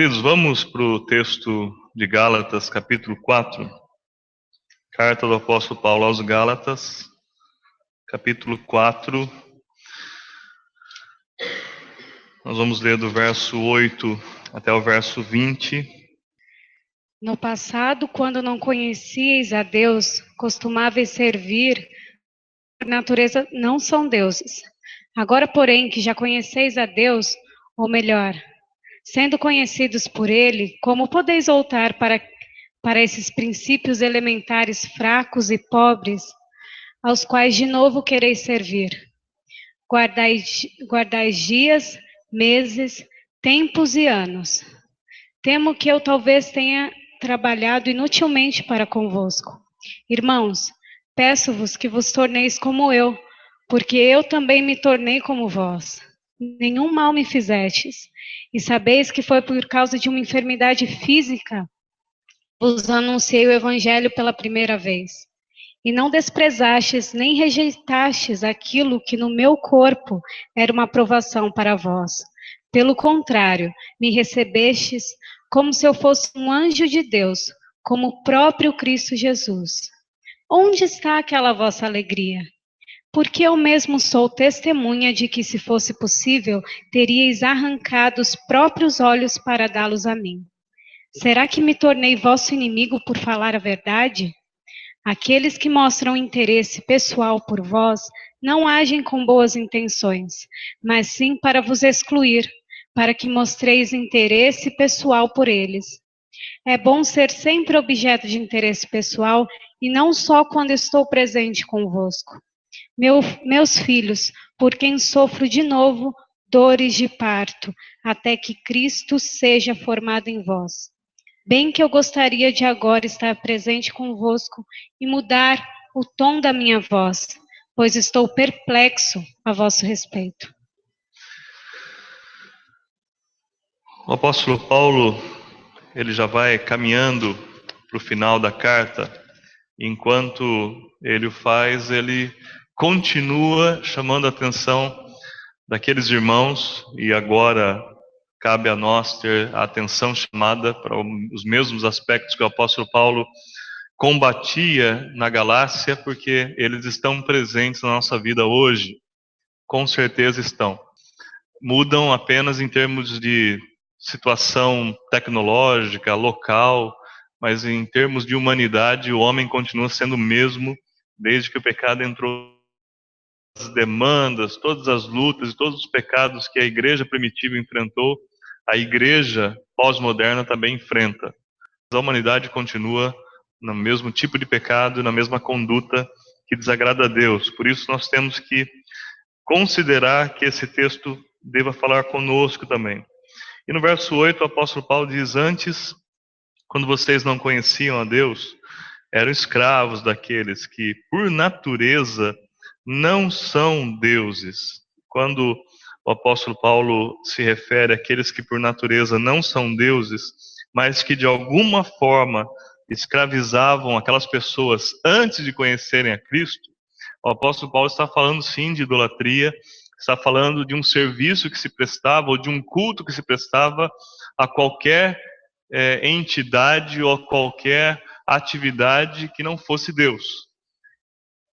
Queridos, vamos para o texto de Gálatas, capítulo 4. Carta do apóstolo Paulo aos Gálatas, capítulo 4. Nós vamos ler do verso 8 até o verso 20. No passado, quando não conhecieis a Deus, costumáveis servir, por natureza não são deuses. Agora, porém, que já conheceis a Deus, ou melhor, Sendo conhecidos por ele, como podeis voltar para, para esses princípios elementares fracos e pobres, aos quais de novo quereis servir? Guardais, guardais dias, meses, tempos e anos. Temo que eu talvez tenha trabalhado inutilmente para convosco. Irmãos, peço-vos que vos torneis como eu, porque eu também me tornei como vós nenhum mal me fizestes, e sabeis que foi por causa de uma enfermidade física vos anunciei o evangelho pela primeira vez. E não desprezastes nem rejeitastes aquilo que no meu corpo era uma aprovação para vós. Pelo contrário, me recebestes como se eu fosse um anjo de Deus, como o próprio Cristo Jesus. Onde está aquela vossa alegria? Porque eu mesmo sou testemunha de que, se fosse possível, teríeis arrancado os próprios olhos para dá-los a mim. Será que me tornei vosso inimigo por falar a verdade? Aqueles que mostram interesse pessoal por vós não agem com boas intenções, mas sim para vos excluir, para que mostreis interesse pessoal por eles. É bom ser sempre objeto de interesse pessoal e não só quando estou presente convosco. Meu, meus filhos, por quem sofro de novo dores de parto, até que Cristo seja formado em vós. Bem que eu gostaria de agora estar presente convosco e mudar o tom da minha voz, pois estou perplexo a vosso respeito. O apóstolo Paulo, ele já vai caminhando para o final da carta, enquanto ele o faz, ele continua chamando a atenção daqueles irmãos, e agora cabe a nós ter a atenção chamada para os mesmos aspectos que o apóstolo Paulo combatia na Galácia, porque eles estão presentes na nossa vida hoje. Com certeza estão. Mudam apenas em termos de situação tecnológica, local, mas em termos de humanidade, o homem continua sendo o mesmo desde que o pecado entrou as demandas, todas as lutas e todos os pecados que a igreja primitiva enfrentou, a igreja pós-moderna também enfrenta. A humanidade continua no mesmo tipo de pecado, na mesma conduta que desagrada a Deus. Por isso nós temos que considerar que esse texto deva falar conosco também. E no verso 8 o apóstolo Paulo diz: Antes, quando vocês não conheciam a Deus, eram escravos daqueles que, por natureza, não são deuses. Quando o apóstolo Paulo se refere àqueles que por natureza não são deuses, mas que de alguma forma escravizavam aquelas pessoas antes de conhecerem a Cristo, o apóstolo Paulo está falando sim de idolatria, está falando de um serviço que se prestava ou de um culto que se prestava a qualquer é, entidade ou a qualquer atividade que não fosse Deus.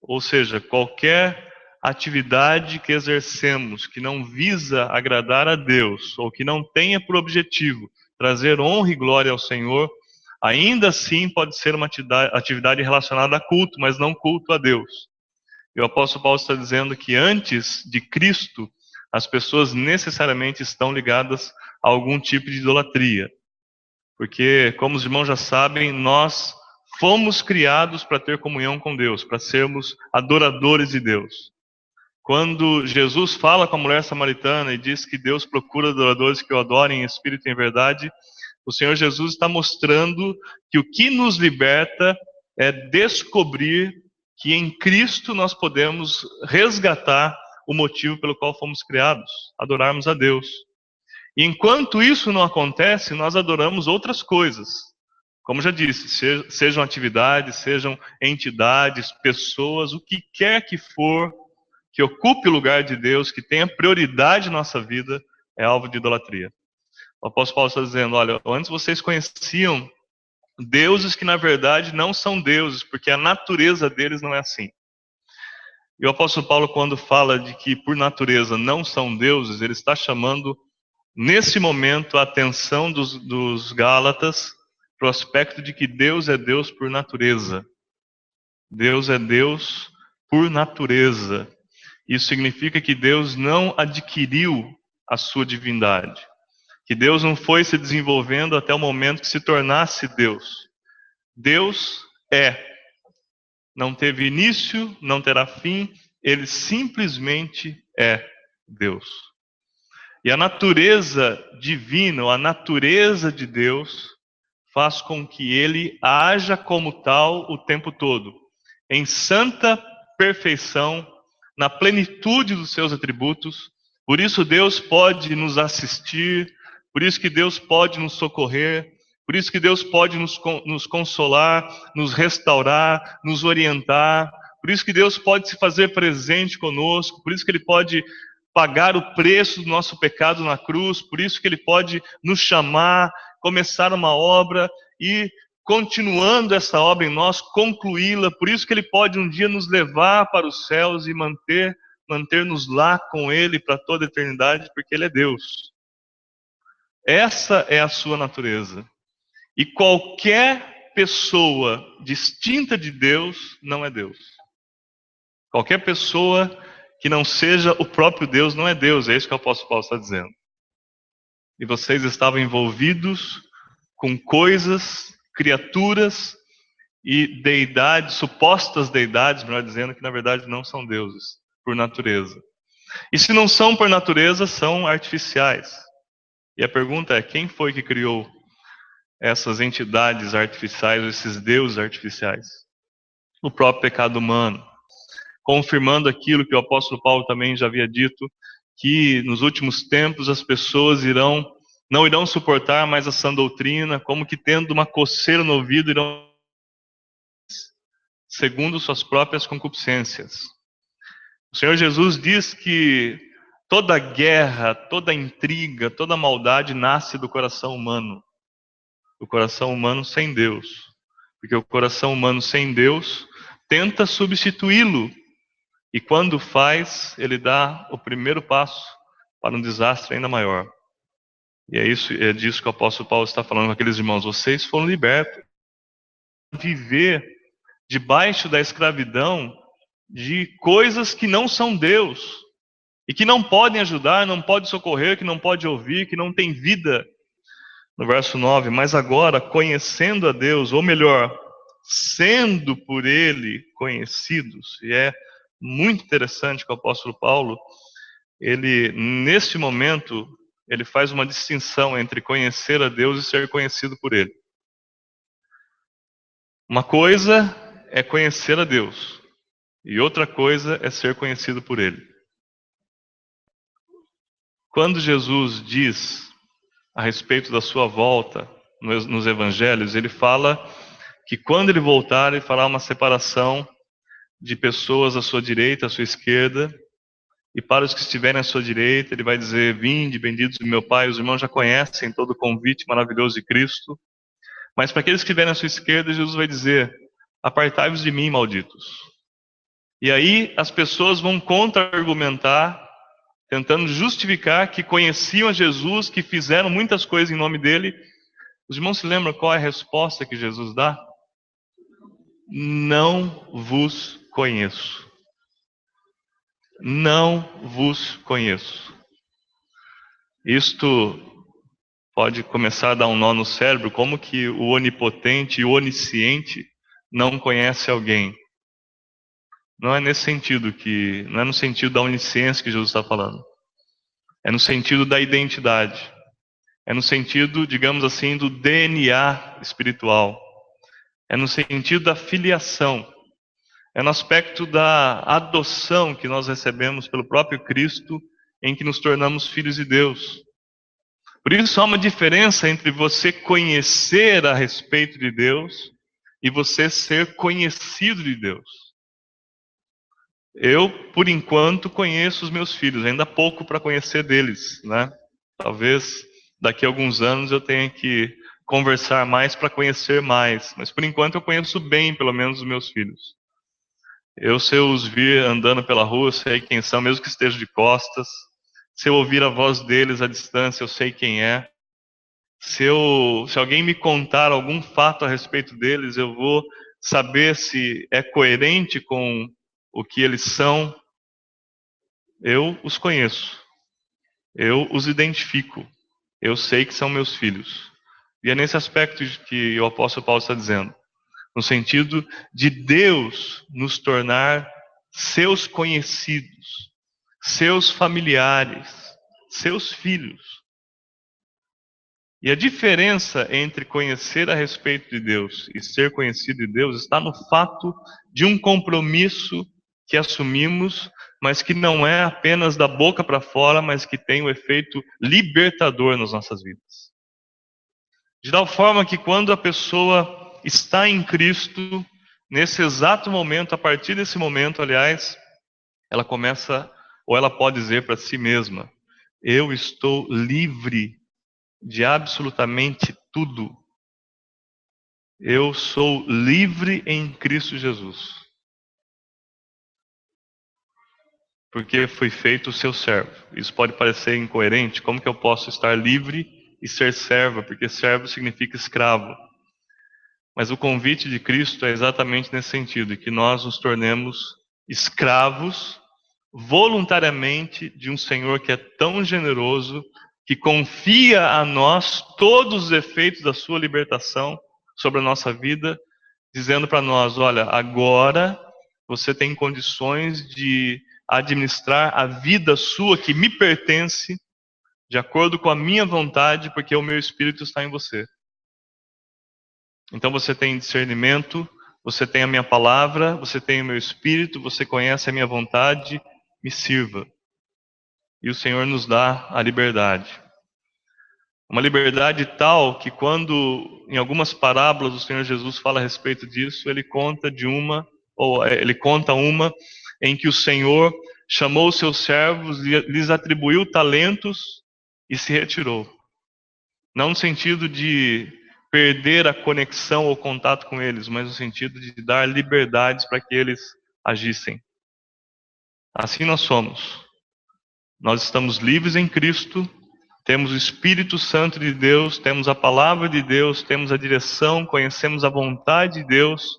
Ou seja, qualquer atividade que exercemos que não visa agradar a Deus ou que não tenha por objetivo trazer honra e glória ao Senhor, ainda assim pode ser uma atividade relacionada a culto, mas não culto a Deus. E o apóstolo Paulo está dizendo que antes de Cristo, as pessoas necessariamente estão ligadas a algum tipo de idolatria. Porque, como os irmãos já sabem, nós Fomos criados para ter comunhão com Deus, para sermos adoradores de Deus. Quando Jesus fala com a mulher samaritana e diz que Deus procura adoradores que o adorem em espírito e em verdade, o Senhor Jesus está mostrando que o que nos liberta é descobrir que em Cristo nós podemos resgatar o motivo pelo qual fomos criados, adorarmos a Deus. E enquanto isso não acontece, nós adoramos outras coisas. Como já disse, sejam atividades, sejam entidades, pessoas, o que quer que for que ocupe o lugar de Deus, que tenha prioridade na nossa vida, é alvo de idolatria. O apóstolo Paulo está dizendo: olha, antes vocês conheciam deuses que na verdade não são deuses, porque a natureza deles não é assim. E o apóstolo Paulo, quando fala de que por natureza não são deuses, ele está chamando, nesse momento, a atenção dos, dos Gálatas para o aspecto de que Deus é Deus por natureza. Deus é Deus por natureza. Isso significa que Deus não adquiriu a sua divindade. Que Deus não foi se desenvolvendo até o momento que se tornasse Deus. Deus é não teve início, não terá fim, ele simplesmente é Deus. E a natureza divina, a natureza de Deus, faz com que ele haja como tal o tempo todo, em santa perfeição, na plenitude dos seus atributos. Por isso Deus pode nos assistir, por isso que Deus pode nos socorrer, por isso que Deus pode nos, nos consolar, nos restaurar, nos orientar. Por isso que Deus pode se fazer presente conosco. Por isso que Ele pode pagar o preço do nosso pecado na cruz. Por isso que Ele pode nos chamar, começar uma obra e continuando essa obra em nós, concluí-la. Por isso que Ele pode um dia nos levar para os céus e manter manter-nos lá com Ele para toda a eternidade, porque Ele é Deus. Essa é a sua natureza. E qualquer pessoa distinta de Deus não é Deus. Qualquer pessoa que não seja o próprio Deus não é Deus, é isso que o apóstolo Paulo está dizendo. E vocês estavam envolvidos com coisas, criaturas e deidades, supostas deidades, melhor dizendo, que na verdade não são deuses, por natureza. E se não são por natureza, são artificiais. E a pergunta é: quem foi que criou essas entidades artificiais, esses deuses artificiais. O próprio pecado humano. Confirmando aquilo que o apóstolo Paulo também já havia dito, que nos últimos tempos as pessoas irão não irão suportar mais a sã doutrina, como que tendo uma coceira no ouvido irão segundo suas próprias concupiscências. O Senhor Jesus diz que toda guerra, toda intriga, toda maldade nasce do coração humano o coração humano sem Deus. Porque o coração humano sem Deus tenta substituí-lo. E quando faz, ele dá o primeiro passo para um desastre ainda maior. E é isso, é disso que o apóstolo Paulo está falando com aqueles irmãos. Vocês foram libertos. Viver debaixo da escravidão de coisas que não são Deus. E que não podem ajudar, não podem socorrer, que não podem ouvir, que não têm vida no verso 9, mas agora, conhecendo a Deus, ou melhor, sendo por Ele conhecidos, e é muito interessante que o apóstolo Paulo, ele, nesse momento, ele faz uma distinção entre conhecer a Deus e ser conhecido por Ele. Uma coisa é conhecer a Deus, e outra coisa é ser conhecido por Ele. Quando Jesus diz a respeito da sua volta nos evangelhos, ele fala que quando ele voltar, ele fará uma separação de pessoas à sua direita, à sua esquerda, e para os que estiverem à sua direita, ele vai dizer: Vinde, benditos do meu Pai. Os irmãos já conhecem todo o convite maravilhoso de Cristo. Mas para aqueles que estiverem à sua esquerda, Jesus vai dizer: Apartai-vos de mim, malditos. E aí as pessoas vão contra-argumentar tentando justificar que conheciam a Jesus, que fizeram muitas coisas em nome dele. Os irmãos se lembram qual é a resposta que Jesus dá? Não vos conheço. Não vos conheço. Isto pode começar a dar um nó no cérebro, como que o onipotente e o onisciente não conhece alguém? Não é nesse sentido que, não é no sentido da onisciência que Jesus está falando. É no sentido da identidade. É no sentido, digamos assim, do DNA espiritual. É no sentido da filiação. É no aspecto da adoção que nós recebemos pelo próprio Cristo, em que nos tornamos filhos de Deus. Por isso há uma diferença entre você conhecer a respeito de Deus e você ser conhecido de Deus. Eu, por enquanto, conheço os meus filhos, ainda pouco para conhecer deles, né? Talvez daqui a alguns anos eu tenha que conversar mais para conhecer mais. Mas por enquanto eu conheço bem, pelo menos, os meus filhos. Eu, se eu os vir andando pela rua, eu sei quem são, mesmo que estejam de costas. Se eu ouvir a voz deles à distância, eu sei quem é. Se, eu, se alguém me contar algum fato a respeito deles, eu vou saber se é coerente com o que eles são. Eu os conheço. Eu os identifico. Eu sei que são meus filhos. E é nesse aspecto que o apóstolo Paulo está dizendo, no sentido de Deus nos tornar seus conhecidos, seus familiares, seus filhos. E a diferença entre conhecer a respeito de Deus e ser conhecido de Deus está no fato de um compromisso que assumimos, mas que não é apenas da boca para fora, mas que tem o um efeito libertador nas nossas vidas. De tal forma que quando a pessoa está em Cristo, nesse exato momento, a partir desse momento, aliás, ela começa, ou ela pode dizer para si mesma: Eu estou livre de absolutamente tudo. Eu sou livre em Cristo Jesus. Porque foi feito o seu servo. Isso pode parecer incoerente. Como que eu posso estar livre e ser serva, porque servo significa escravo. Mas o convite de Cristo é exatamente nesse sentido, que nós nos tornemos escravos voluntariamente de um Senhor que é tão generoso, que confia a nós todos os efeitos da sua libertação sobre a nossa vida, dizendo para nós: olha, agora você tem condições de administrar a vida sua que me pertence de acordo com a minha vontade, porque o meu espírito está em você. Então você tem discernimento, você tem a minha palavra, você tem o meu espírito, você conhece a minha vontade, me sirva. E o Senhor nos dá a liberdade. Uma liberdade tal que quando em algumas parábolas o Senhor Jesus fala a respeito disso, ele conta de uma ou é, ele conta uma em que o Senhor chamou os seus servos lhes atribuiu talentos e se retirou. Não no sentido de perder a conexão ou contato com eles, mas no sentido de dar liberdades para que eles agissem. Assim nós somos. Nós estamos livres em Cristo, temos o Espírito Santo de Deus, temos a palavra de Deus, temos a direção, conhecemos a vontade de Deus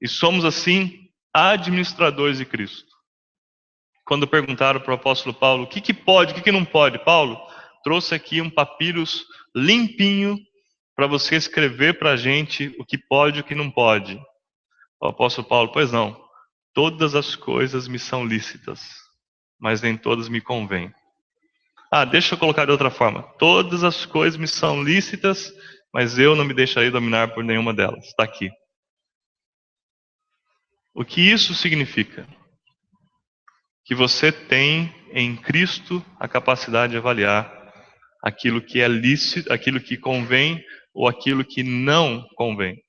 e somos assim administradores de Cristo. Quando perguntaram para o apóstolo Paulo o que, que pode, o que, que não pode, Paulo, trouxe aqui um papyrus limpinho para você escrever para a gente o que pode e o que não pode. O apóstolo Paulo, pois não, todas as coisas me são lícitas, mas nem todas me convêm. Ah, deixa eu colocar de outra forma. Todas as coisas me são lícitas, mas eu não me deixarei dominar por nenhuma delas. Está aqui. O que isso significa? Que você tem em Cristo a capacidade de avaliar aquilo que é lícito, aquilo que convém ou aquilo que não convém.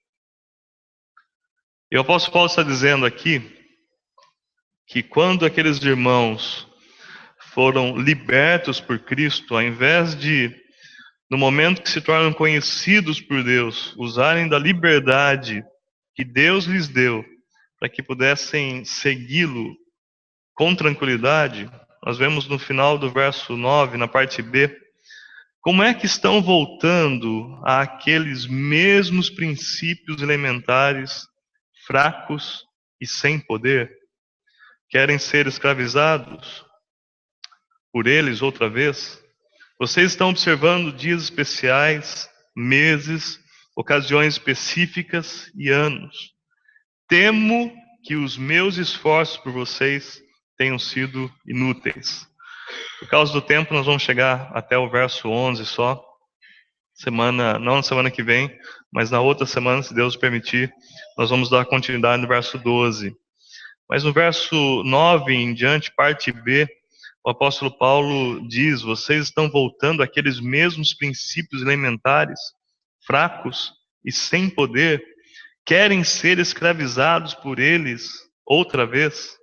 E o apóstolo Paulo está dizendo aqui que quando aqueles irmãos foram libertos por Cristo, ao invés de, no momento que se tornam conhecidos por Deus, usarem da liberdade que Deus lhes deu para que pudessem segui-lo com tranquilidade, nós vemos no final do verso 9, na parte B, como é que estão voltando àqueles mesmos princípios elementares, fracos e sem poder? Querem ser escravizados por eles outra vez? Vocês estão observando dias especiais, meses, ocasiões específicas e anos. Temo que os meus esforços por vocês tenham sido inúteis. Por causa do tempo, nós vamos chegar até o verso 11 só. Semana, não na semana que vem, mas na outra semana, se Deus permitir, nós vamos dar continuidade no verso 12. Mas no verso 9 em diante, parte B, o apóstolo Paulo diz: Vocês estão voltando àqueles mesmos princípios elementares, fracos e sem poder, querem ser escravizados por eles outra vez?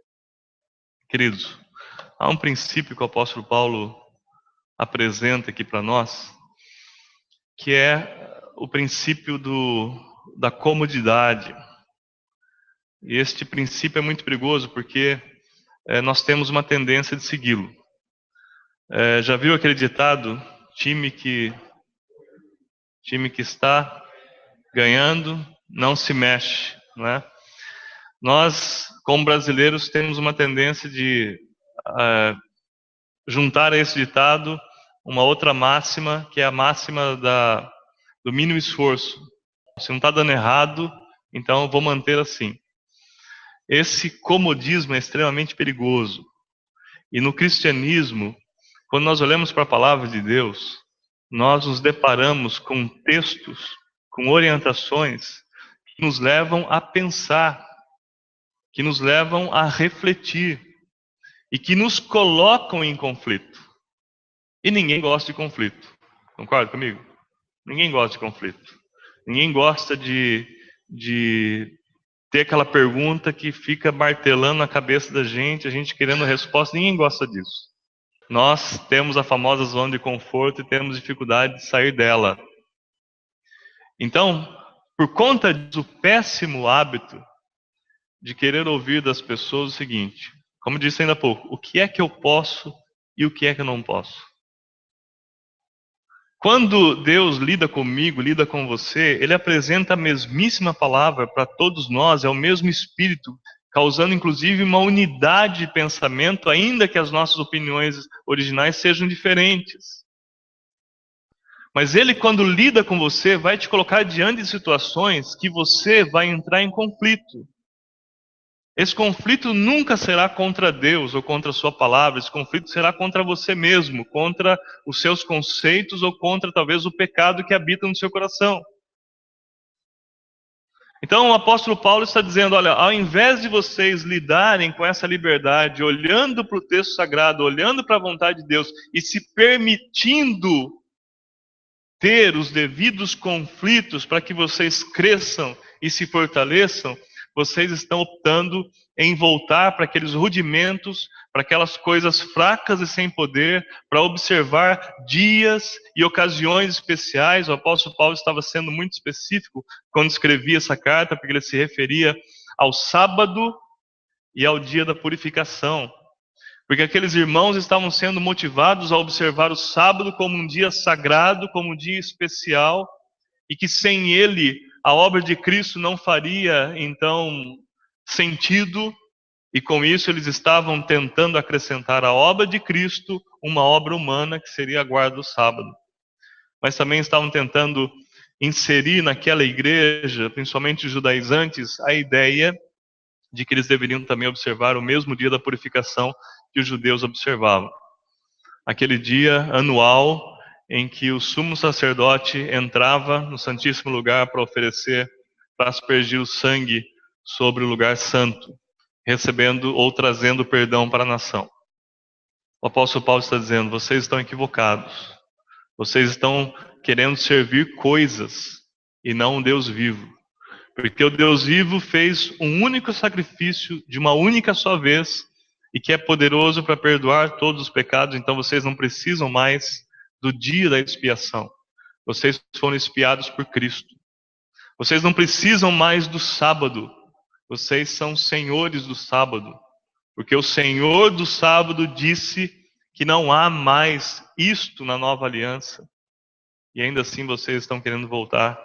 Queridos, Há um princípio que o apóstolo Paulo apresenta aqui para nós, que é o princípio do, da comodidade. E este princípio é muito perigoso porque é, nós temos uma tendência de segui-lo. É, já viu aquele ditado? Time que time que está ganhando não se mexe, não é? Nós, como brasileiros, temos uma tendência de uh, juntar a esse ditado uma outra máxima, que é a máxima da, do mínimo esforço. Se não está dando errado, então vou manter assim. Esse comodismo é extremamente perigoso. E no cristianismo, quando nós olhamos para a palavra de Deus, nós nos deparamos com textos, com orientações que nos levam a pensar, que nos levam a refletir e que nos colocam em conflito. E ninguém gosta de conflito. Concorda comigo? Ninguém gosta de conflito. Ninguém gosta de, de ter aquela pergunta que fica martelando na cabeça da gente, a gente querendo resposta. Ninguém gosta disso. Nós temos a famosa zona de conforto e temos dificuldade de sair dela. Então, por conta do péssimo hábito de querer ouvir das pessoas o seguinte, como disse ainda há pouco, o que é que eu posso e o que é que eu não posso? Quando Deus lida comigo, lida com você, Ele apresenta a mesmíssima palavra para todos nós, é o mesmo Espírito causando inclusive uma unidade de pensamento, ainda que as nossas opiniões originais sejam diferentes. Mas ele, quando lida com você, vai te colocar diante de situações que você vai entrar em conflito. Esse conflito nunca será contra Deus ou contra a Sua palavra, esse conflito será contra você mesmo, contra os seus conceitos ou contra talvez o pecado que habita no seu coração. Então o apóstolo Paulo está dizendo: olha, ao invés de vocês lidarem com essa liberdade, olhando para o texto sagrado, olhando para a vontade de Deus e se permitindo ter os devidos conflitos para que vocês cresçam e se fortaleçam, vocês estão optando em voltar para aqueles rudimentos, para aquelas coisas fracas e sem poder, para observar dias e ocasiões especiais. O apóstolo Paulo estava sendo muito específico quando escrevia essa carta, porque ele se referia ao sábado e ao dia da purificação. Porque aqueles irmãos estavam sendo motivados a observar o sábado como um dia sagrado, como um dia especial, e que sem ele a obra de Cristo não faria então sentido, e com isso eles estavam tentando acrescentar à obra de Cristo uma obra humana que seria a guarda do sábado. Mas também estavam tentando inserir naquela igreja, principalmente os judaizantes, a ideia de que eles deveriam também observar o mesmo dia da purificação que os judeus observavam. Aquele dia anual em que o sumo sacerdote entrava no Santíssimo Lugar para oferecer, para aspergir o sangue sobre o lugar santo, recebendo ou trazendo perdão para a nação. O apóstolo Paulo está dizendo: vocês estão equivocados, vocês estão querendo servir coisas e não um Deus vivo. Porque o Deus vivo fez um único sacrifício de uma única só vez e que é poderoso para perdoar todos os pecados, então vocês não precisam mais do dia da expiação. Vocês foram expiados por Cristo. Vocês não precisam mais do sábado. Vocês são senhores do sábado. Porque o Senhor do sábado disse que não há mais isto na nova aliança. E ainda assim vocês estão querendo voltar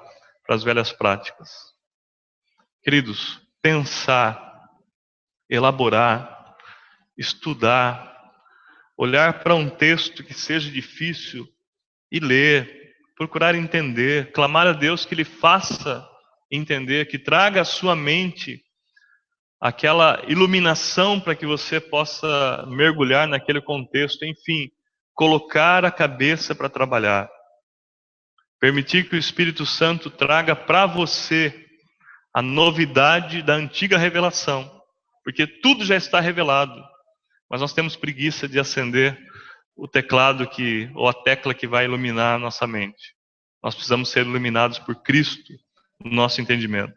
para as velhas práticas. Queridos, pensar, elaborar, estudar, olhar para um texto que seja difícil e ler, procurar entender, clamar a Deus que lhe faça entender, que traga à sua mente aquela iluminação para que você possa mergulhar naquele contexto, enfim, colocar a cabeça para trabalhar. Permitir que o Espírito Santo traga para você a novidade da antiga revelação, porque tudo já está revelado mas nós temos preguiça de acender o teclado que ou a tecla que vai iluminar a nossa mente. Nós precisamos ser iluminados por Cristo no nosso entendimento.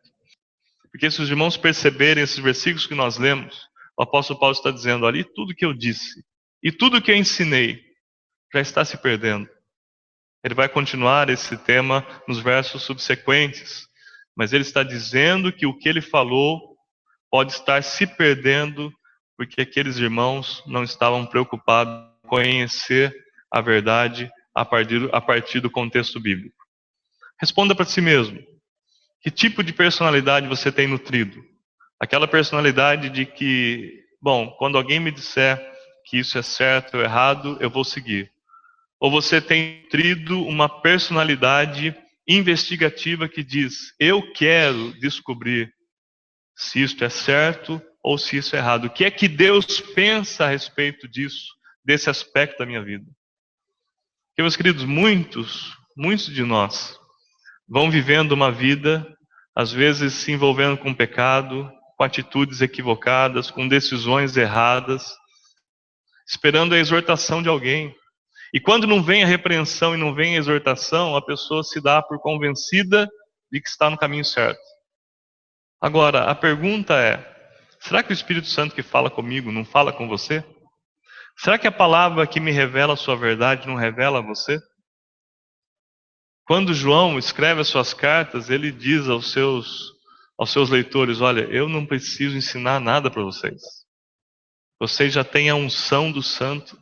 Porque se os irmãos perceberem esses versículos que nós lemos, o apóstolo Paulo está dizendo ali tudo que eu disse e tudo que eu ensinei já está se perdendo. Ele vai continuar esse tema nos versos subsequentes, mas ele está dizendo que o que ele falou pode estar se perdendo porque aqueles irmãos não estavam preocupados em conhecer a verdade a partir, a partir do contexto bíblico. Responda para si mesmo: que tipo de personalidade você tem nutrido? Aquela personalidade de que, bom, quando alguém me disser que isso é certo ou errado, eu vou seguir. Ou você tem nutrido uma personalidade investigativa que diz: eu quero descobrir se isto é certo ou se isso é errado. O que é que Deus pensa a respeito disso, desse aspecto da minha vida? Porque, meus queridos, muitos, muitos de nós vão vivendo uma vida, às vezes se envolvendo com pecado, com atitudes equivocadas, com decisões erradas, esperando a exortação de alguém. E quando não vem a repreensão e não vem a exortação, a pessoa se dá por convencida de que está no caminho certo. Agora, a pergunta é: será que o Espírito Santo que fala comigo não fala com você? Será que a palavra que me revela a sua verdade não revela a você? Quando João escreve as suas cartas, ele diz aos seus, aos seus leitores: Olha, eu não preciso ensinar nada para vocês. Vocês já têm a unção do santo.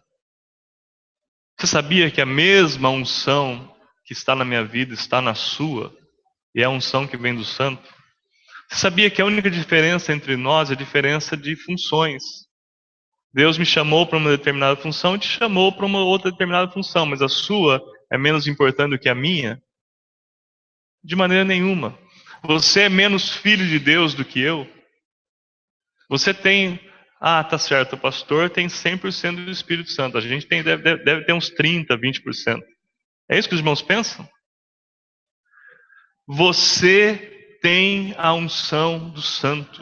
Você sabia que a mesma unção que está na minha vida está na sua? E é a unção que vem do santo? Sabia que a única diferença entre nós é a diferença de funções? Deus me chamou para uma determinada função e te chamou para uma outra determinada função, mas a sua é menos importante do que a minha? De maneira nenhuma. Você é menos filho de Deus do que eu? Você tem, ah, tá certo, o pastor tem 100% do Espírito Santo, a gente tem, deve, deve ter uns 30%, 20%. É isso que os irmãos pensam? Você tem a unção do Santo.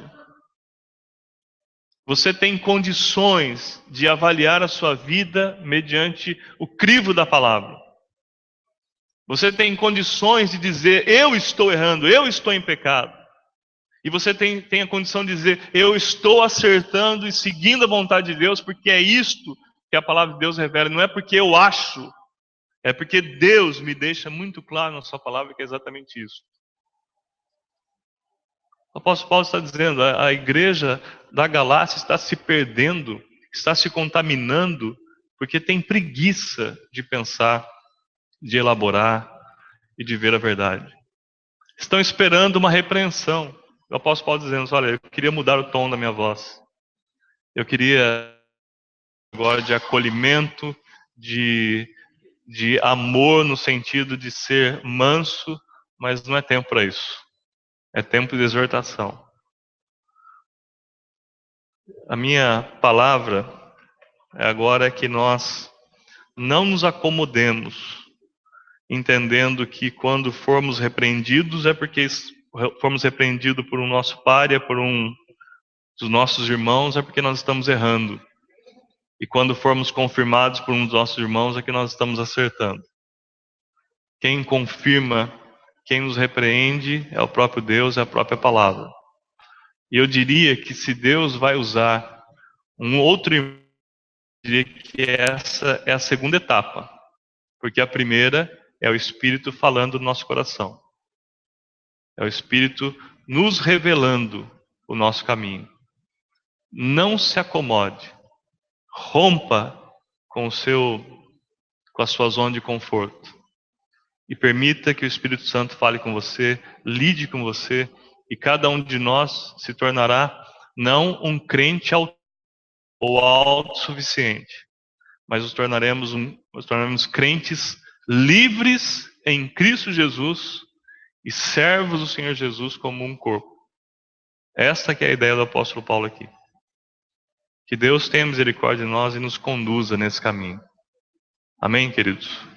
Você tem condições de avaliar a sua vida mediante o crivo da palavra. Você tem condições de dizer: eu estou errando, eu estou em pecado. E você tem, tem a condição de dizer: eu estou acertando e seguindo a vontade de Deus, porque é isto que a palavra de Deus revela. Não é porque eu acho, é porque Deus me deixa muito claro na Sua palavra que é exatamente isso. O apóstolo Paulo está dizendo: a, igreja da Galácia está se perdendo, está se contaminando, porque tem preguiça de pensar, de elaborar e de ver a verdade. Estão esperando uma repreensão. O apóstolo Paulo dizendo: Olha, eu queria mudar o tom da minha voz. Eu queria agora de acolhimento, de, de amor no sentido de ser manso, mas não é tempo para isso. É tempo de exortação. A minha palavra agora é que nós não nos acomodemos, entendendo que quando formos repreendidos é porque formos repreendidos por um nosso pária, por um dos nossos irmãos, é porque nós estamos errando. E quando formos confirmados por um dos nossos irmãos, é que nós estamos acertando. Quem confirma quem nos repreende é o próprio Deus, é a própria palavra. E eu diria que se Deus vai usar um outro, eu diria que essa é a segunda etapa, porque a primeira é o Espírito falando no nosso coração. É o Espírito nos revelando o nosso caminho. Não se acomode. Rompa com o seu com a sua zona de conforto e permita que o Espírito Santo fale com você, lide com você, e cada um de nós se tornará não um crente ou autossuficiente, mas nos tornaremos, um, nos tornaremos crentes livres em Cristo Jesus e servos do Senhor Jesus como um corpo. Esta que é a ideia do apóstolo Paulo aqui. Que Deus tenha misericórdia de nós e nos conduza nesse caminho. Amém, queridos?